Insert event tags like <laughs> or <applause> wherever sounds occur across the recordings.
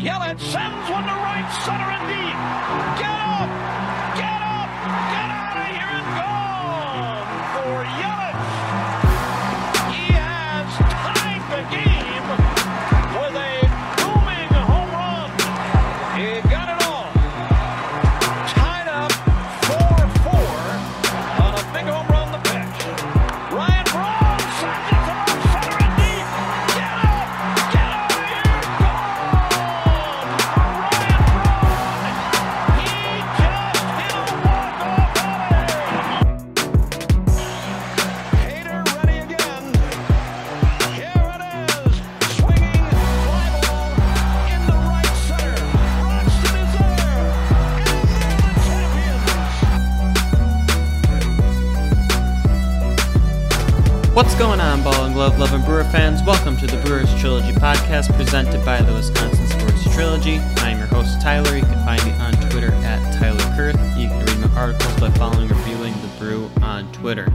Yelich sends one to right center and deep. Get up! Going Ball and Glove loving Brewer fans? Welcome to the Brewers Trilogy podcast presented by the Wisconsin Sports Trilogy. I'm your host, Tyler. You can find me on Twitter at Tyler Kurth. You can read my articles by following Reviewing the Brew on Twitter.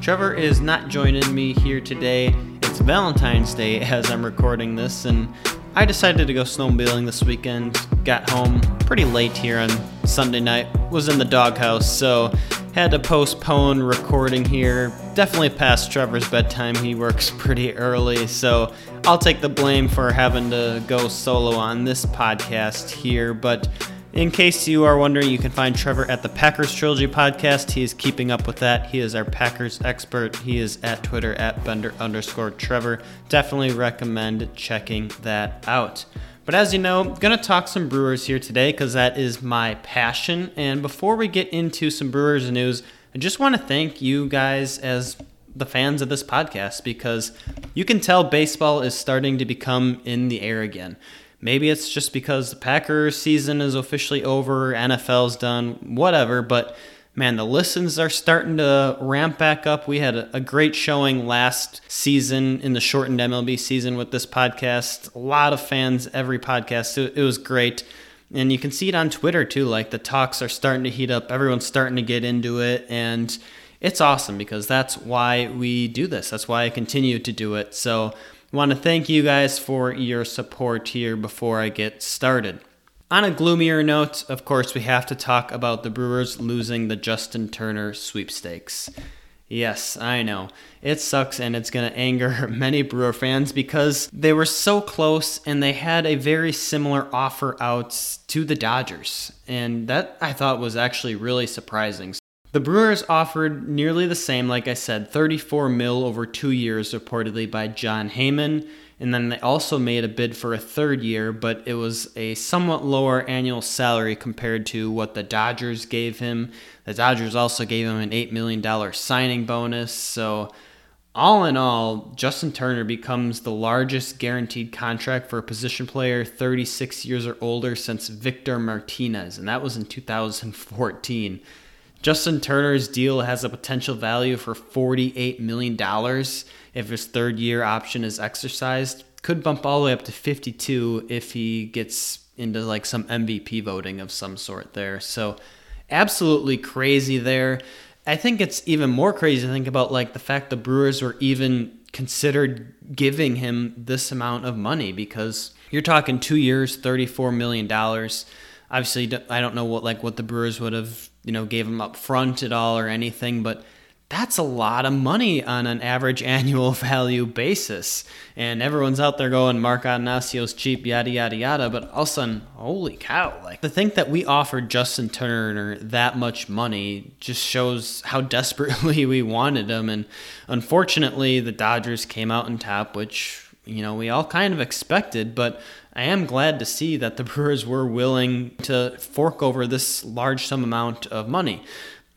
Trevor is not joining me here today. It's Valentine's Day as I'm recording this, and I decided to go snowmobiling this weekend. Got home pretty late here on Sunday night. Was in the doghouse, so had to postpone recording here. Definitely past Trevor's bedtime. He works pretty early, so I'll take the blame for having to go solo on this podcast here. But in case you are wondering, you can find Trevor at the Packers Trilogy podcast. He is keeping up with that. He is our Packers expert. He is at Twitter at Bender underscore Trevor. Definitely recommend checking that out. But as you know, I'm gonna talk some Brewers here today because that is my passion. And before we get into some Brewers news, I just want to thank you guys as the fans of this podcast because you can tell baseball is starting to become in the air again. Maybe it's just because the Packers season is officially over, NFL's done, whatever, but man, the listens are starting to ramp back up. We had a, a great showing last season in the shortened MLB season with this podcast. A lot of fans every podcast. It, it was great. And you can see it on Twitter too. Like the talks are starting to heat up. Everyone's starting to get into it. And it's awesome because that's why we do this. That's why I continue to do it. So I want to thank you guys for your support here before I get started. On a gloomier note, of course, we have to talk about the Brewers losing the Justin Turner sweepstakes. Yes, I know. It sucks and it's going to anger <laughs> many Brewer fans because they were so close and they had a very similar offer out to the Dodgers. And that I thought was actually really surprising. The Brewers offered nearly the same, like I said, 34 mil over two years, reportedly by Jon Heyman. And then they also made a bid for a third year, but it was a somewhat lower annual salary compared to what the Dodgers gave him. The Dodgers also gave him an $8 million signing bonus. So, all in all, Justin Turner becomes the largest guaranteed contract for a position player 36 years or older since Victor Martinez, and that was in 2014. Justin Turner's deal has a potential value for $48 million if his third year option is exercised. Could bump all the way up to 52 if he gets into like some MVP voting of some sort there. So, absolutely crazy there. I think it's even more crazy to think about like the fact the Brewers were even considered giving him this amount of money because you're talking 2 years, 34 million dollars. Obviously I don't know what like what the Brewers would have, you know, gave him up front at all or anything, but that's a lot of money on an average <laughs> annual value basis. And everyone's out there going, Mark Attanasio's cheap, yada, yada, yada. But all of a sudden, holy cow. Like, to think that we offered Justin Turner that much money just shows how <laughs> desperately we wanted him. And unfortunately, the Dodgers came out on top, which, you know, we all kind of expected. But I am glad to see that the Brewers were willing to fork over this large sum amount of money.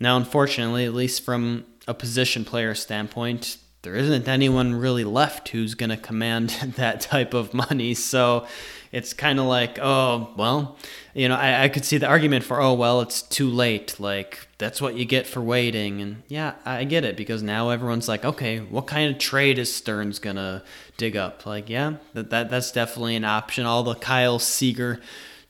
Now, unfortunately, at least from a position player standpoint, there isn't anyone really left who's going to command <laughs> that type of money. So it's kind of like, oh, well, you know, I, I could see the argument for, oh, well, it's too late. Like, that's what you get for waiting. And yeah, I get it because now everyone's like, okay, what kind of trade is Stern's going to dig up? Like, yeah, that, that that's definitely an option. All the Kyle Seager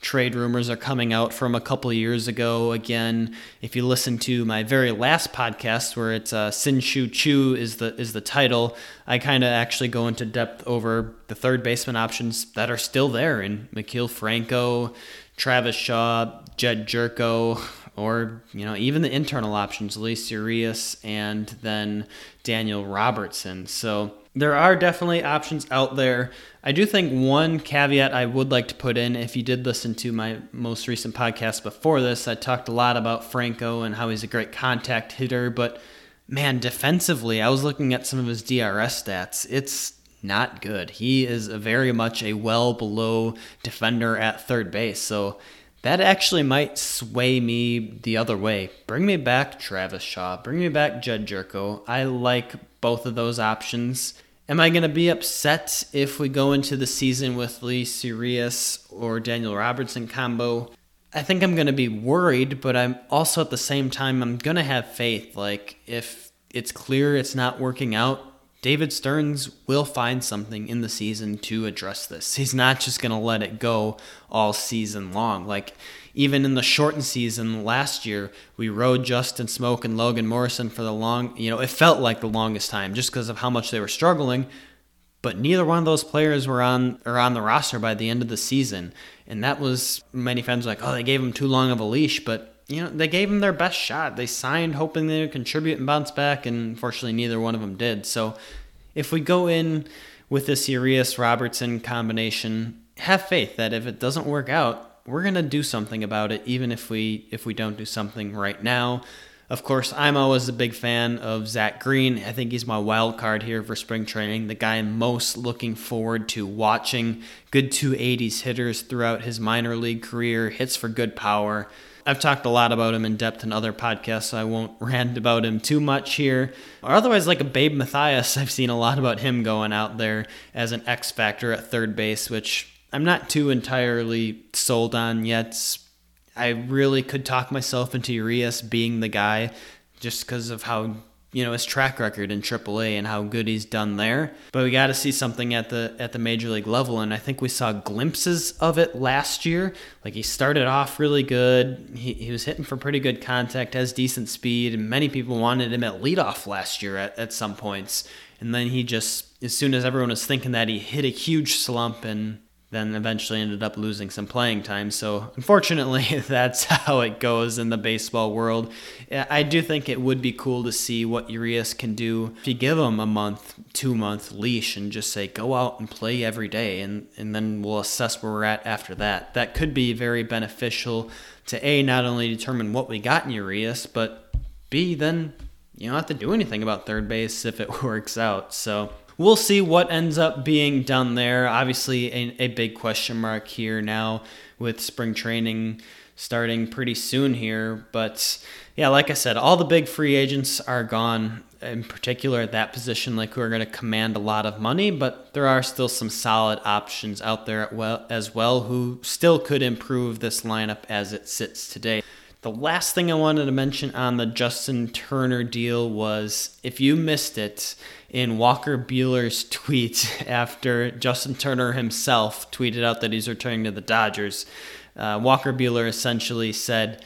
trade rumors are coming out from a couple years ago. Again, if you listen to my very last podcast, where it's uh, Shin-Soo Choo is the is the title, I kind of actually go into depth over the third baseman options that are still there in Maikel Franco, Travis Shaw, Jedd Gyorko, or you know even the internal options, Luis Urias and then Daniel Robertson. So there are definitely options out there. I do think one caveat I would like to put in if you did listen to my most recent podcast before this, I talked a lot about Franco and how he's a great contact hitter, but man, defensively, I was looking at some of his DRS stats. It's not good. He is very much a well below defender at third base. So that actually might sway me the other way. Bring me back Travis Shaw. Bring me back Jedd Gyorko. I like both of those options. Am I going to be upset if we go into the season with Lee Urias or Daniel Robertson combo? I think I'm going to be worried, but I'm also at the same time, I'm going to have faith. Like, if it's clear it's not working out, David Stearns will find something in the season to address this. He's not just going to let it go all season long. Like, even in the shortened season last year, we rode Justin Smoak and Logan Morrison for the long, you know, it felt like the longest time just because of how much they were struggling. But neither one of those players were on or on the roster by the end of the season, and that was many fans like, oh, they gave him too long of a leash, but you know, they gave him their best shot. They signed hoping they would contribute and bounce back, and unfortunately, neither one of them did. So, if we go in with this Urias Robertson combination, have faith that if it doesn't work out, we're gonna do something about it, even if we if we don't do something right now. Of course, I'm always a big fan of Zach Green. I think he's my wild card here for spring training. The guy I'm most looking forward to watching. Good 280s hitters throughout his minor league career, hits for good power. I've talked a lot about him in depth in other podcasts, so I won't <laughs> rant about him too much here. Or otherwise, like a Babe Mathias, I've seen a lot about him going out there as an X factor at third base, which I'm not too entirely sold on yet. I really could talk myself into Urias being the guy just because of how you know his track record in AAA and how good he's done there. But we got to see something at the at the major league level, and I think we saw glimpses of it last year. Like he started off really good. He, he was hitting for pretty good contact, has decent speed, and many people wanted him at leadoff last year at, at some points. And then he just, as soon as everyone was thinking that, he hit a huge slump and then eventually ended up losing some playing time. So, unfortunately, <laughs> that's how it goes in the baseball world. I do think it would be cool to see what Urias can do if you give him a month, two month leash and just say, go out and play every day, and, and then we'll assess where we're at after that. That could be very beneficial to A, not only determine what we got in Urias, but B, then you don't have to do anything about third base if it <laughs> works out. So, we'll see what ends up being done there. Obviously, a, a big question mark here now with spring training starting pretty soon here. But yeah, like I said, all the big free agents are gone. In particular, at that position, like who are going to command a lot of money, but there are still some solid options out there as well who still could improve this lineup as it sits today. The last thing I wanted to mention on the Justin Turner deal was if you missed it, in Walker Buehler's <laughs> tweet after Justin Turner himself tweeted out that he's returning to the Dodgers. Uh, Walker Buehler essentially said,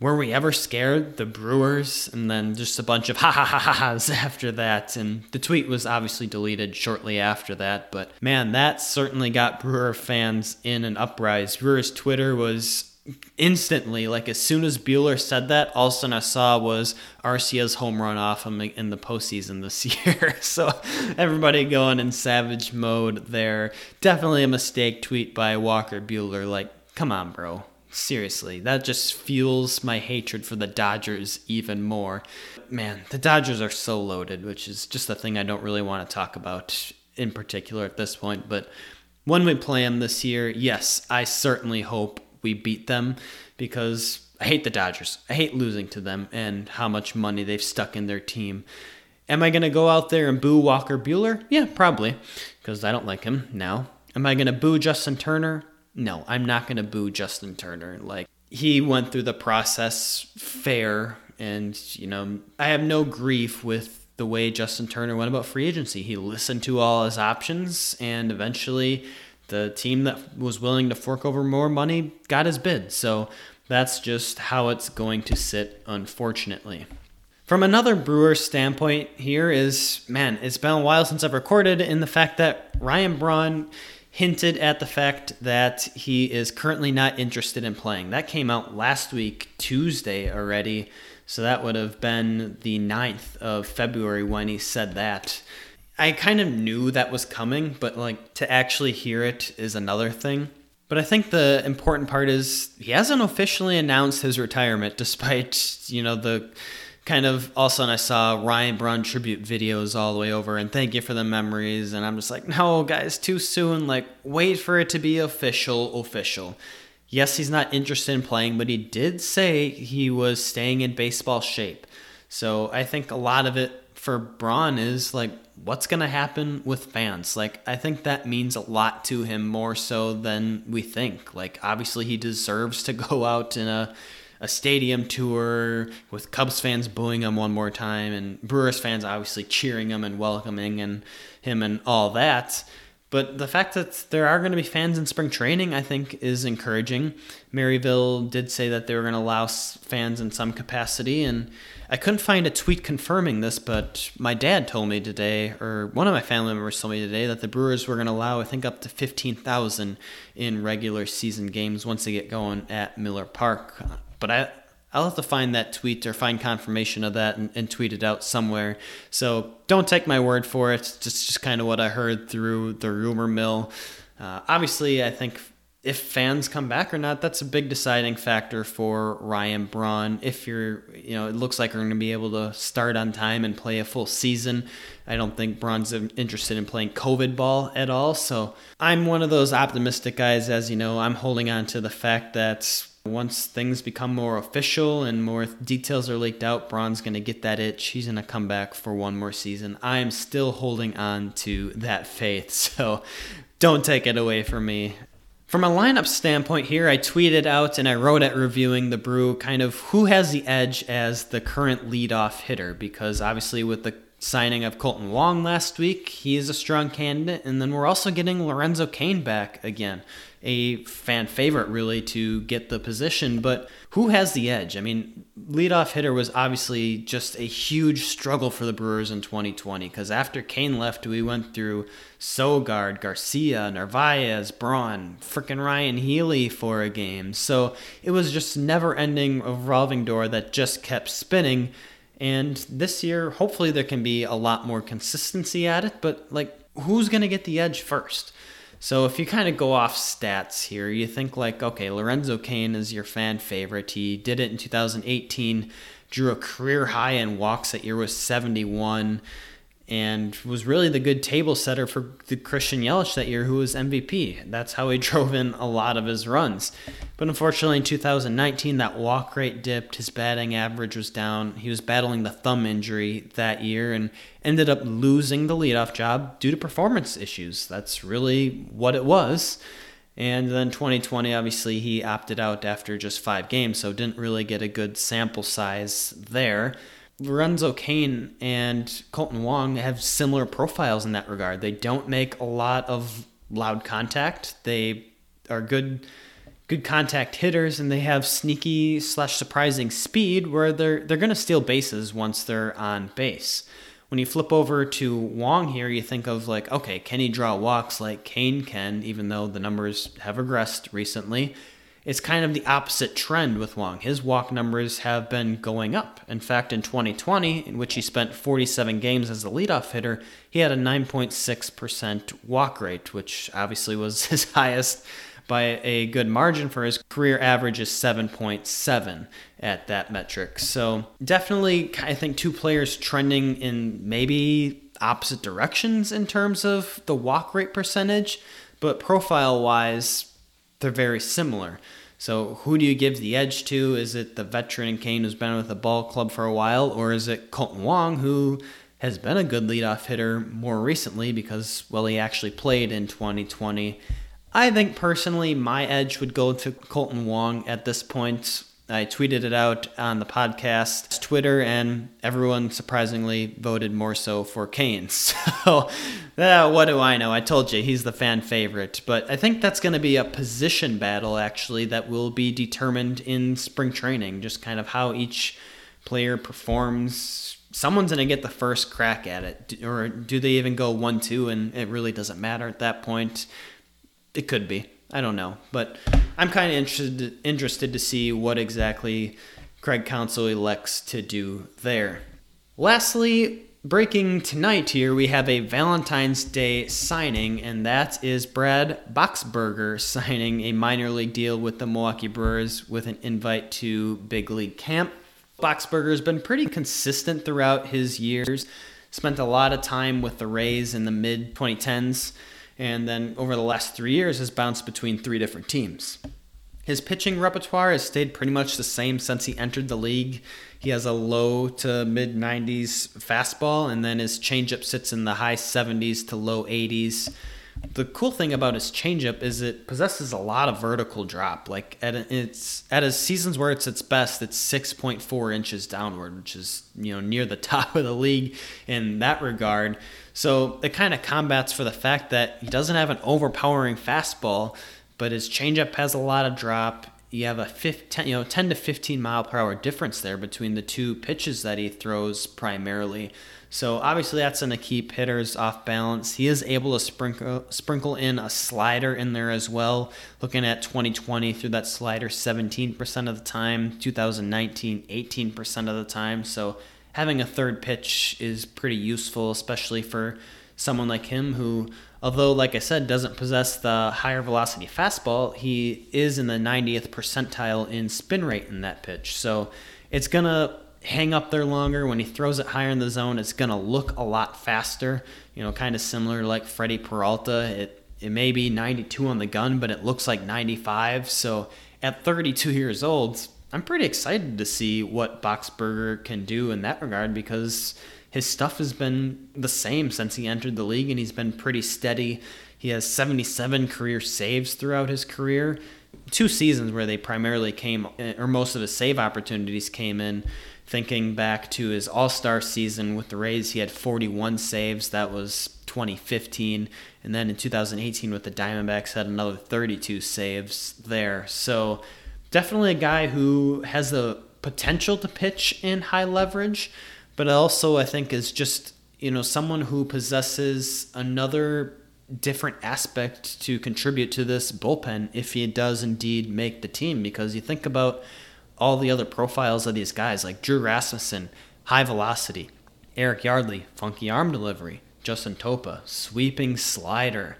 Were we ever scared? The Brewers? And then just a bunch of <laughs> ha ha ha ha's after that. And the tweet was obviously deleted shortly after that. But man, that certainly got Brewer fans in an uprise. Brewers' Twitter was instantly, like as soon as Buehler said that, all of a sudden I saw was Arcia's home run off him in the postseason this <laughs> year. so everybody going in savage mode there. Definitely a mistake tweet by Walker Buehler. Like, come on, bro. Seriously, that just fuels my hatred for the Dodgers even more. Man, the Dodgers are so loaded, which is just the thing I don't really want to talk about in particular at this point. But when we play them this year, yes, I certainly hope we beat them because I hate the Dodgers. I hate losing to them and how much money they've stuck in their team. Am I going to go out there and boo Walker Buehler? Yeah, probably, because I don't like him now. Am I going to boo Justin Turner? No, I'm not going to boo Justin Turner. Like, he went through the process fair, and, you know, I have no grief with the way Justin Turner went about free agency. He listened to all his options, and eventually the team that was willing to fork over more money got his bid. So that's just how it's going to sit, unfortunately. From another Brewer standpoint, here is man, it's been a while since I've recorded, in the fact that Ryan Braun hinted at the fact that he is currently not interested in playing. That came out last week, Tuesday already. So that would have been the 9th of February when he said that. I kind of knew that was coming, but like to actually hear it is another thing. But I think the important part is he hasn't officially announced his retirement, <laughs> despite, you know, the kind of all of a sudden I saw Ryan Braun tribute videos all the way over and thank you for the memories. And I'm just like, no, guys, too soon. Like, wait for it to be official, official. Yes, he's not interested in playing, but he did say he was staying in baseball shape. So I think a lot of it for Braun is like, what's going to happen with fans? Like, I think that means a lot to him more so than we think. Like, obviously, he deserves to <laughs> go out in a a stadium tour with Cubs fans booing him one more time and Brewers fans obviously cheering him and welcoming and him and all that. But the fact that there are going to be fans in spring training, I think, is encouraging. Maryvale did say that they were going to allow fans in some capacity, and I couldn't find a tweet confirming this, but my dad told me today, or one of my family members told me today, that the Brewers were going to allow, I think, up to 15,000 in regular season games once they get going at Miller Park. But I, I'll have to find that tweet or find confirmation of that and, and, tweet it out somewhere. So don't take my word for it. It's just, just kind of what I heard through the rumor mill. Uh, obviously, I think if fans come back or not, that's a big deciding factor for Ryan Braun. If you're, you know, it looks like we're going to be able to start on time and play a full season. I don't think Braun's interested in playing COVID ball at all. So I'm one of those optimistic guys, as you know. I'm holding on to the fact that once things become more official and more details are leaked out, Braun's going to get that itch. He's going to come back for one more season. I am still holding on to that faith, <laughs> so don't take it away from me. From a lineup standpoint here, I tweeted out and I wrote at reviewing the brew kind of who has the edge as the current leadoff hitter because obviously with the signing of Kolten Wong last week, he is a strong candidate and then we're also getting Lorenzo Cain back again a fan favorite really to get the position, but who has the edge? I mean, leadoff hitter was obviously just a huge struggle for the Brewers in 2020 because after Cain left, we went through Sogard, Garcia, Narvaez, Braun, frickin' Ryan Healy for a game. So it was just never ending revolving door that just kept spinning. And this year, hopefully, there can be a lot more consistency at it, but like, who's going to get the edge first? So if you kind of go off stats here, you think like, okay, Lorenzo Cain is your fan favorite. He did it in 2018, drew a career high in walks. That year was 71 and was really the good table setter for the Christian Yelich that year, who was MVP. That's how he <laughs> drove in a lot of his runs. But unfortunately, in 2019, that walk rate dipped. His batting average was down. He was battling the thumb injury that year and ended up losing the leadoff job due to performance issues. That's really what it was. And then 2020, obviously, he opted out after just five games, so didn't really get a good sample size there. Lorenzo Cain and Kolten Wong have similar profiles in that regard. They don't make a lot of loud contact. They are good good contact hitters and they have sneaky slash surprising speed where they're they're gonna steal bases once they're on base. When you flip over to Wong here, you think of like, okay, can he draw walks like Cain can, even though the numbers have regressed recently? It's kind of the opposite trend with Wong. His walk numbers have been going up. In fact, in 2020, in which he spent 47 games as a leadoff hitter, he had a 9.6% walk rate, which obviously was <laughs> his highest by a good margin for his career average is 7.7 at that metric. So definitely I think two players trending in maybe opposite directions in terms of the walk rate percentage, but profile wise they're very similar. So who do you give the edge to? Is it the veteran Cain who's been with the ball club for a while, or is it Kolten Wong who has been a good leadoff hitter more recently because well he actually played in 2020. I think personally my edge would go to Kolten Wong at this point. I tweeted it out on the podcast Twitter, and everyone surprisingly voted more so for Cain. <laughs> So, uh, what do I know? I told you he's the fan favorite, but I think that's going to be a position battle actually that will be determined in spring training. Just kind of how each player performs. Someone's going to get the first crack at it, or do they even go one-two, and it really doesn't matter at that point. It could be. I don't know, but I'm kind of interested interested to see what exactly Craig Counsell elects to do there. Lastly, breaking tonight here, we have a Valentine's Day signing, and that is Brad Boxberger <laughs> signing a minor league deal with the Milwaukee Brewers with an invite to big league camp. Boxberger has been pretty consistent throughout his years. Spent a lot of time with the Rays in the mid 2010s and then over the last three years has bounced between three different teams. His pitching repertoire has stayed pretty much the same since he entered the league. He has a low to mid 90s fastball, and then his changeup sits in the high 70s to low 80s. The cool thing about his changeup is it possesses a lot of vertical drop. Like at its at his seasons where it's its best, it's 6.4 inches downward, which is you know near the <laughs> top of the league in that regard. So it kind of combats for the fact that he doesn't have an overpowering fastball, but his changeup has a lot of drop. You have a 15, you know, 10 to 15 mile per hour difference there between the two pitches that he throws primarily. So obviously that's going to keep hitters off balance. He is able to sprinkle sprinkle in a slider in there as well. Looking at 2020 through that slider 17% of the time, 2019 18% of the time. So having a third pitch is pretty useful, especially for someone like him who, although, like I said, doesn't possess the higher velocity fastball, he is in the 90th percentile in spin rate in that pitch. So it's going to hang up there longer. When he throws it higher in the zone, it's going to look a lot faster, you know, kind of similar like Freddy Peralta. It, it may be 92 on the gun, but it looks like 95. So at 32 years old, I'm pretty excited to see what Boxberger can do in that regard because his stuff has been the same since he entered the league and he's been pretty steady. He has 77 career saves throughout his career. Two seasons where they primarily came, eh, or most of his save opportunities came in. Thinking back to his All Star season with the Rays, he had 41 saves. That was 2015. And then in 2018 with the Diamondbacks, had another 32 saves there. So definitely a guy who has the potential to pitch in high leverage, but also I think is just you know someone who possesses another different aspect to contribute to this bullpen if he does indeed make the team. Because you think about all the other profiles of these guys like Drew Rasmussen, high velocity, Eric Yardley, funky arm delivery, Justin Topa, sweeping slider.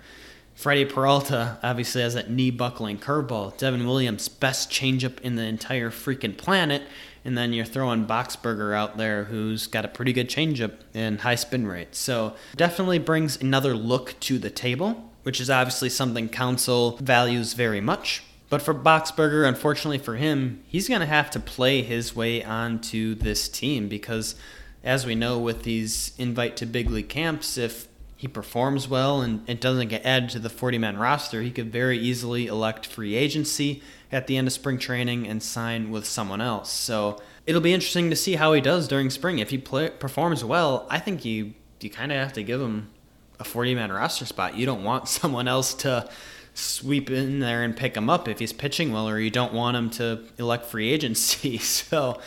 Freddy Peralta obviously has that knee buckling curveball. Devin Williams, best changeup in the entire freaking planet. And then you're throwing Boxberger out there who's got a pretty good changeup and high spin rate. So definitely brings another look to the table, which is obviously something Counsell values very much. But for Boxberger, unfortunately for him, he's going to have to play his way onto this team because, as we know, with these invite to big league camps, if he performs well and it doesn't get added to the 40 man roster, he could very easily elect free agency at the end of spring training and sign with someone else. So it'll be interesting to see how he does during spring. If he play, performs well, I think you you kind of have to give him a 40 man roster spot. You don't want <laughs> someone else to sweep in there and pick him up if he's pitching well, or you don't want him to elect free agency. <laughs> So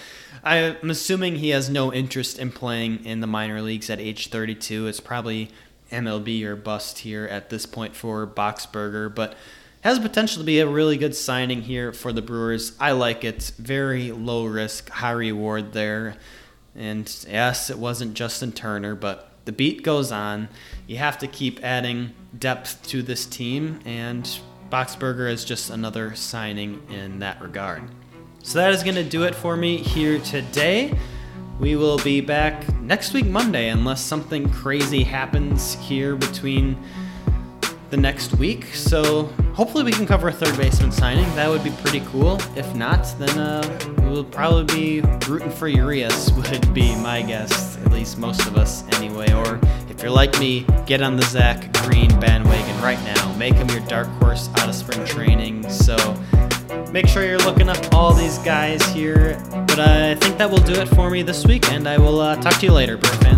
I'm assuming he has no interest in playing in the minor leagues at age 32. It's probably MLB or bust here at this point for Boxberger, but has potential to be a really good signing here for the Brewers. I like it. Very low risk, high reward there. And yes, it wasn't Justin Turner, but the beat goes on. You have to keep adding depth to this team, and Boxberger is just another signing in that regard. So that is going to do it for me here today. We will be back next week, Monday, unless something crazy happens here between the next week. So hopefully we can cover a third baseman signing. That would be pretty cool. If not, then uh, we'll probably be rooting for Urias, <laughs> would be my guess. At least most of us, anyway. Or if you're like me, get on the Zach Green bandwagon right now. Make him your dark horse out of spring training. So make sure you're looking up all these guys here. But uh, I think that will do it for me this week, and I will uh, talk to you later, Brewer fans.